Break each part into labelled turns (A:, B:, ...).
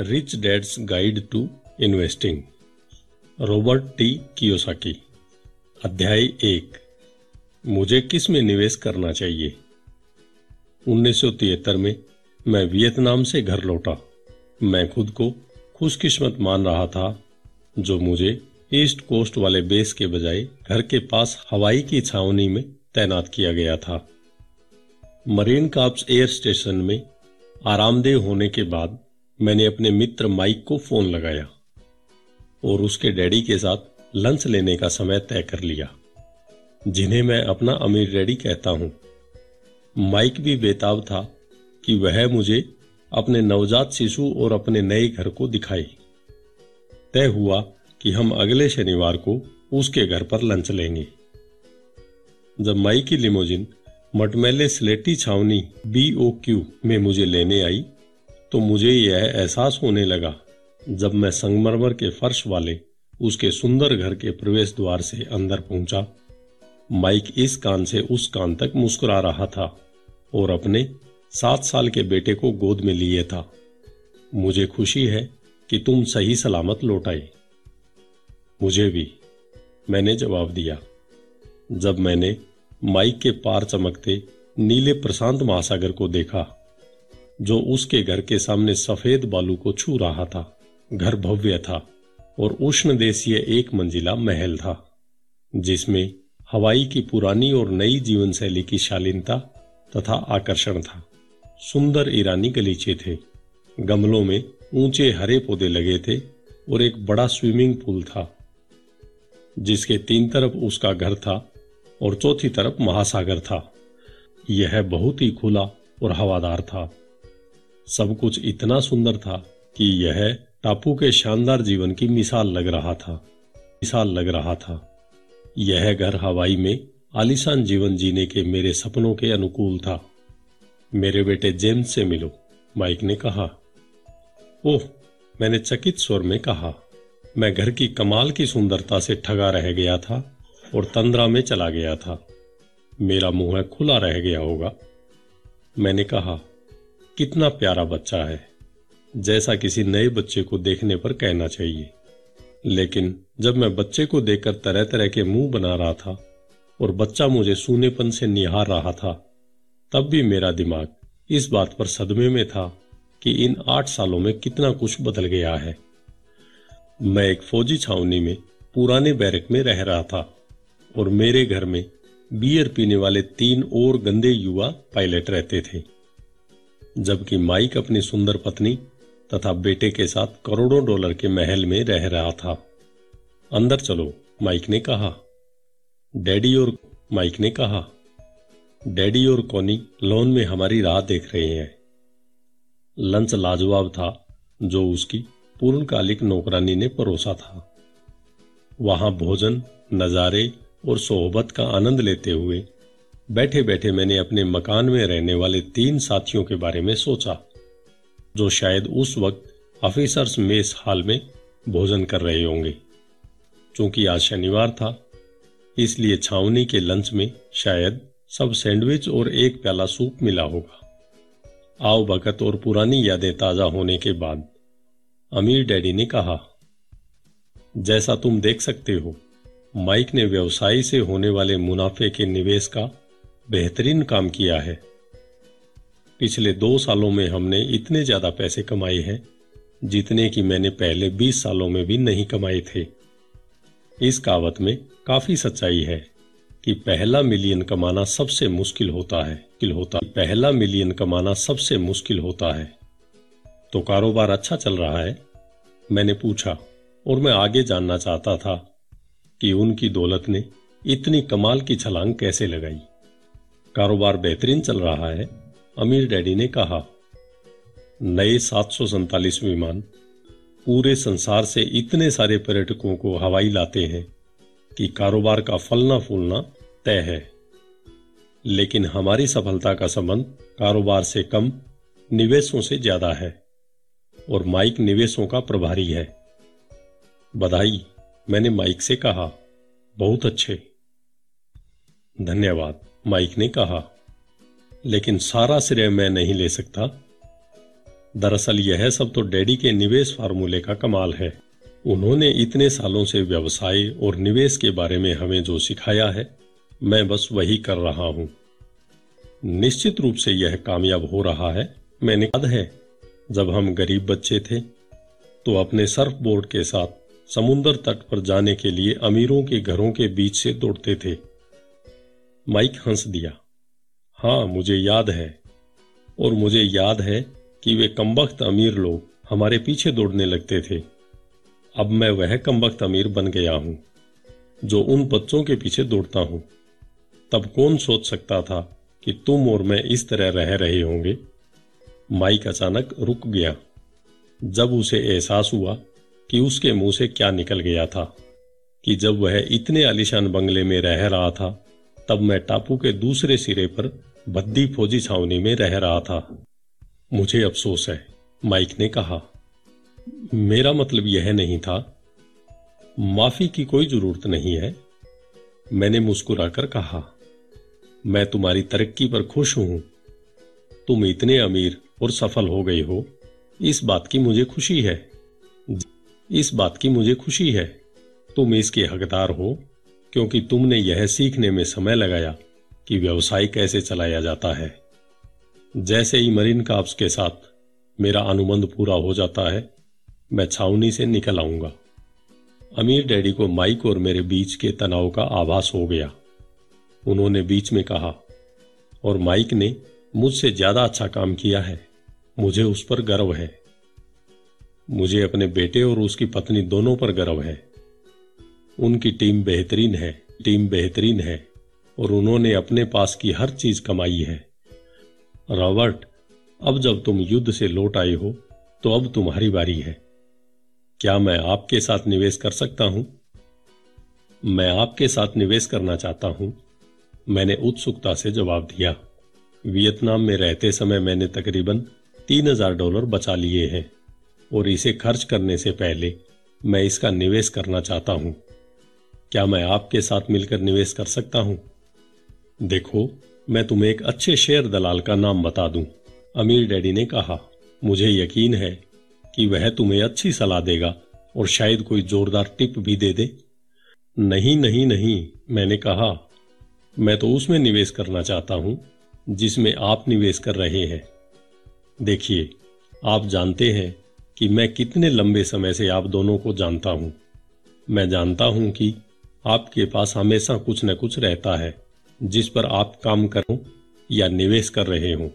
A: Rich dad's guide to investing Robert T Kiyosaki अध्याय एक, मुझे किसमें निवेश करना चाहिए? 1973 में मैं वियतनाम से घर लौटा। मैं खुद को खुशकिस्मत मान रहा था, जो मुझे ईस्ट कोस्ट वाले बेस के बजाय घर के पास हवाई की छावनी में तैनात किया गया था। मरीन काप्स एयर स्टेशन में आरामदेह होने के बाद मैंने अपने मित्र माइक को फ़ोन लगाया और उसके डैडी के साथ लंच लेने का समय तय कर लिया, जिन्हें मैं अपना अमीर डैडी कहता हूँ। माइक भी बेताब था कि वह मुझे अपने नवजात शिशु और अपने नए घर को दिखाए। तय हुआ कि हम अगले शनिवार को उसके घर पर लंच लेंगे। जब माई की लिमोजिन मटमैले स्लेटी छावनी बीओक्यू में मुझे लेने आई तो मुझे यह एहसास होने लगा जब मैं संगमरमर के फर्श वाले उसके सुंदर घर के प्रवेश द्वार से अंदर पहुँचा। माइक इस कान से उस कान तक मुस्कुरा रहा था और अपने सात साल के बेटे को गोद में लिए था। मुझे खुशी है कि तुम सही सलामत लौट आए। मुझे भी, मैंने जवाब दिया। जब मैंने माइक के पार चमकते नीले प्रशांत महासागर को देखा जो उसके घर के सामने सफ़ेद बालू को छू रहा था। घर भव्य था और उष्ण देशीय एक मंजिला महल था, जिसमें हवाई की पुरानी और नई जीवन शैली की शालीनता तथा आकर्षण था। सुंदर ईरानी गलीचे थे। गमलों में ऊँचे हरे पौधे लगे थे और एक बड़ा स्विमिंग पूल था, जिसके तीन तरफ़ उसका घर था और चौथी तरफ़ महासागर था। यह बहुत ही खुला और हवादार था। सब कुछ इतना सुंदर था कि यह टापू के शानदार जीवन की मिसाल लग रहा था। मिसाल लग रहा था। यह घर हवाई में आलिशान जीवन जीने के मेरे सपनों के अनुकूल था। मेरे बेटे जेम्स से मिलो, माइक ने कहा। ओह, मैंने चकित स्वर में कहा, मैं घर की कमाल की सुंदरता से ठगा रह गया था और तंद्रा में चला गया था। मेरा मुँह खुला रह गया होगा। मैंने कहा कितना प्यारा बच्चा है। जैसा किसी नए बच्चे को देखने पर कहना चाहिए। लेकिन जब मैं बच्चे को देखकर तरह तरह के मुँह बना रहा था और बच्चा मुझे सूनेपन से निहार रहा था, तब भी मेरा दिमाग इस बात पर सदमे में था कि इन आठ सालों में कितना कुछ बदल गया है। मैं एक फौजी छावनी में पुराने बैरक में रह रहा था और मेरे घर में बियर पीने वाले तीन और गंदे युवा पायलट रहते थे। जबकि माइक अपनी सुंदर पत्नी तथा बेटे के साथ करोड़ों डॉलर के महल में रह रहा था। अंदर चलो, माइक ने कहा। डैडी और, माइक ने कहा। डैडी और कोनी लोन में हमारी राह देख रहे हैं। लंच लाजवाब था, जो उसकी पूर्णकालिक नौकरानी ने परोसा था। वहाँ भोजन, नजारे और सोहबत का आनंद लेते हुए बैठे बैठे मैंने अपने मकान में रहने वाले तीन साथियों के बारे में सोचा, जो शायद उस वक्त ऑफिसर्स मेस हॉल में भोजन कर रहे होंगे। क्योंकि आज शनिवार था, इसलिए छावनी के लंच में शायद सब सैंडविच और एक प्याला सूप मिला होगा। आओ भगत और पुरानी यादें ताज़ा होने के बाद अमीर डैडी ने कहा, जैसा तुम देख सकते हो, माइक ने व्यवसाय से होने वाले मुनाफे के निवेश का बेहतरीन काम किया है। पिछले दो सालों में हमने इतने ज़्यादा पैसे कमाए हैं, जितने कि मैंने पहले बीस सालों में भी नहीं कमाए थे। इस कहावत में काफ़ी सच्चाई है कि पहला मिलियन कमाना सबसे मुश्किल होता है होता पहला मिलियन कमाना सबसे मुश्किल होता है। तो कारोबार अच्छा चल रहा है? मैंने पूछा, और मैं आगे जानना चाहता था कि उनकी दौलत ने इतनी कमाल की छलांग कैसे लगाई। कारोबार बेहतरीन चल रहा है, अमीर डैडी ने कहा। नए सात विमान पूरे संसार से इतने सारे पर्यटकों को हवाई लाते हैं कि कारोबार का फलना फूलना तय है। लेकिन हमारी सफलता का संबंध कारोबार से कम, निवेशों से ज़्यादा है और माइक निवेशों का प्रभारी है। बधाई, मैंने माइक से कहा। बहुत अच्छे। धन्यवाद, माइक ने कहा। लेकिन सारा श्रेय मैं नहीं ले सकता। दरअसल यह सब तो डैडी के निवेश फार्मूले का कमाल है। उन्होंने इतने सालों से व्यवसाय और निवेश के बारे में हमें जो सिखाया है, मैं बस वही कर रहा हूँ। निश्चित रूप से यह कामयाब हो रहा है, मैंने याद है। जब हम गरीब बच्चे थे तो अपने सर्फ बोर्ड के साथ समुन्दर तट पर जाने के लिए अमीरों के घरों के बीच से दौड़ते थे। माइक हंस दिया। हाँ मुझे याद है। और मुझे याद है कि वे कमबख्त अमीर लोग हमारे पीछे दौड़ने लगते थे। अब मैं वह कमबख्त अमीर बन गया हूँ, जो उन बच्चों के पीछे दौड़ता हूँ। तब कौन सोच सकता था कि तुम और मैं इस तरह रह रहे होंगे? माइक अचानक रुक गया। जब उसे एहसास हुआ कि उसके मुँह से क्या निकल गया था, कि जब वह इतने आलिशान बंगले में रह रहा था तब मैं टापू के दूसरे सिरे पर भद्दी फौजी छावनी में रह रहा था। मुझे अफसोस है, माइक ने कहा। मेरा मतलब यह नहीं था, माफ़ी की कोई ज़रूरत नहीं है, मैंने मुस्कुराकर कहा। मैं तुम्हारी तरक्की पर खुश हूँ। तुम इतने अमीर और सफल हो गए हो। इस बात की मुझे खुशी है। इस बात की मुझे खुशी है। तुम इसके हकदार हो। क्योंकि तुमने यह सीखने में समय लगाया कि व्यवसाय कैसे चलाया जाता है। जैसे ही मरीन काप्स के साथ मेरा अनुबंध पूरा हो जाता है, मैं छावनी से निकल आऊँगा। अमीर डैडी को माइक और मेरे बीच के तनाव का आभास हो गया। उन्होंने बीच में कहा, और माइक ने मुझसे ज़्यादा अच्छा काम किया है। मुझे उस पर गर्व है। मुझे अपने बेटे और उसकी पत्नी दोनों पर गर्व है। उनकी टीम बेहतरीन है, टीम बेहतरीन है, और उन्होंने अपने पास की हर चीज़ कमाई है। रॉबर्ट, अब जब तुम युद्ध से लौट आए हो तो अब तुम्हारी बारी है। क्या मैं आपके साथ निवेश कर सकता हूँ? मैं आपके साथ निवेश करना चाहता हूँ। मैंने उत्सुकता से जवाब दिया। वियतनाम में रहते समय मैंने तकरीबन तीन हज़ार डॉलर बचा लिए हैं, और इसे खर्च करने से पहले मैं इसका निवेश करना चाहता हूँ। क्या मैं आपके साथ मिलकर निवेश कर सकता हूँ? देखो, मैं तुम्हें एक अच्छे शेयर दलाल का नाम बता दूँ, अमीर डैडी ने कहा। मुझे यकीन है कि वह तुम्हें अच्छी सलाह देगा और शायद कोई जोरदार टिप भी दे दे। नहीं नहीं नहीं, मैंने कहा। मैं तो उसमें निवेश करना चाहता हूँ, जिसमें आप निवेश कर रहे हैं। देखिए, आप जानते हैं कि मैं कितने लंबे समय से आप दोनों को जानता हूँ। मैं जानता हूँ कि आपके पास हमेशा कुछ न कुछ रहता है, जिस पर आप काम करो या निवेश कर रहे हो।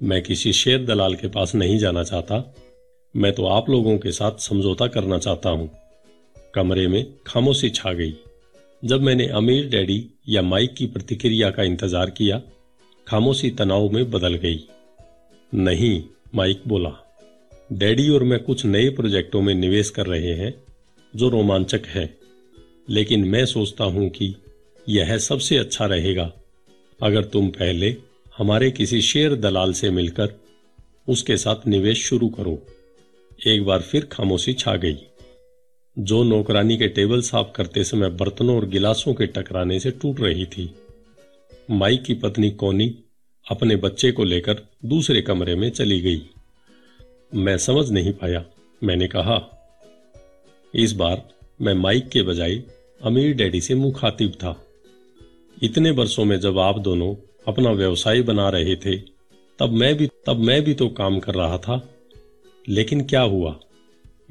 A: मैं किसी शेयर दलाल के पास नहीं जाना चाहता। मैं तो आप लोगों के साथ समझौता करना चाहता हूँ। कमरे में खामोशी छा गई। जब मैंने अमीर डैडी या माइक की प्रतिक्रिया का इंतज़ार किया, खामोशी तनाव में बदल गई। नहीं, माइक बोला, डैडी और मैं कुछ नए प्रोजेक्टों में निवेश कर रहे हैं, जो रोमांचक है। लेकिन मैं सोचता हूँ कि यह सबसे अच्छा रहेगा। अगर तुम पहले हमारे किसी शेयर दलाल से मिलकर उसके साथ निवेश शुरू करो। एक बार फिर खामोशी छा गई। जो नौकरानी के टेबल साफ़ करते समय बर्तनों और गिलासों के टकराने से टूट रही थी, माई की पत्नी कोनी अपने बच्चे को लेकर दूसरे कमरे में चली गई। मैं समझ नहीं पाया। मैंने कहा, इस बार मैं माइक के बजाय अमीर डैडी से मुखातिब था। इतने वर्षों में जब आप दोनों अपना व्यवसाय बना रहे थे, तब मैं भी, तब मैं भी तो काम कर रहा था। लेकिन क्या हुआ?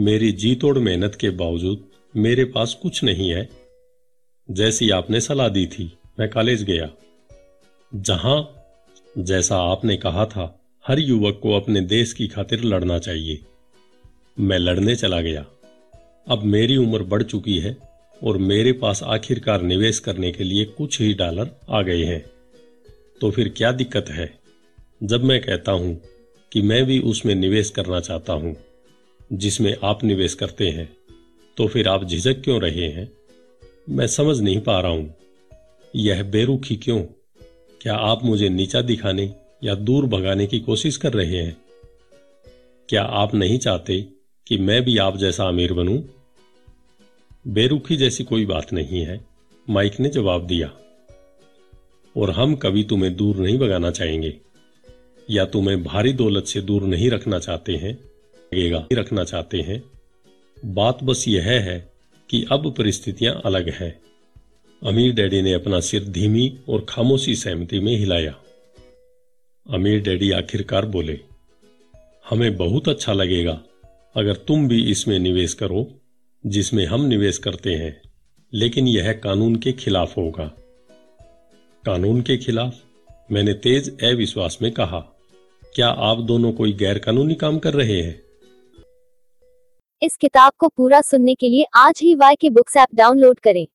A: मेरी जी तोड़ मेहनत के बावजूद मेरे पास कुछ नहीं है। जैसी आपने सलाह दी थी, मैं कॉलेज गया। जहाँ, जैसा आपने कहा था, हर युवक को अपने देश की खातिर लड़ना चाहिए। मैं लड़ने चला गया। अब मेरी उम्र बढ़ चुकी है। और मेरे पास आखिरकार निवेश करने के लिए कुछ ही डॉलर आ गए हैं। तो फिर क्या दिक्कत है? जब मैं कहता हूँ कि मैं भी उसमें निवेश करना चाहता हूँ, जिसमें आप निवेश करते हैं तो फिर आप झिझक क्यों रहे हैं? मैं समझ नहीं पा रहा हूँ। यह बेरुखी क्यों? क्या आप मुझे नीचा दिखाने या दूर भगाने की कोशिश कर रहे हैं? क्या आप नहीं चाहते कि मैं भी आप जैसा अमीर बनूं? बेरुखी जैसी कोई बात नहीं है। माइक ने जवाब दिया, और हम कभी तुम्हें दूर नहीं भगाना चाहेंगे। या तुम्हें भारी दौलत से दूर नहीं रखना चाहते हैं, लगेगा रखना चाहते हैं। बात बस यह है कि अब परिस्थितियाँ अलग हैं। अमीर डैडी ने अपना सिर धीमी और खामोशी सहमति में हिलाया। अमीर डैडी आखिरकार बोले, हमें बहुत अच्छा लगेगा अगर तुम भी इसमें निवेश करो। जिसमें हम निवेश करते हैं, लेकिन यह कानून के खिलाफ होगा। कानून के खिलाफ? मैंने तेज अविश्वास में कहा, क्या आप दोनों कोई गैर कानूनी काम कर रहे हैं?
B: इस किताब को पूरा सुनने के लिए आज ही Y K books app download करें।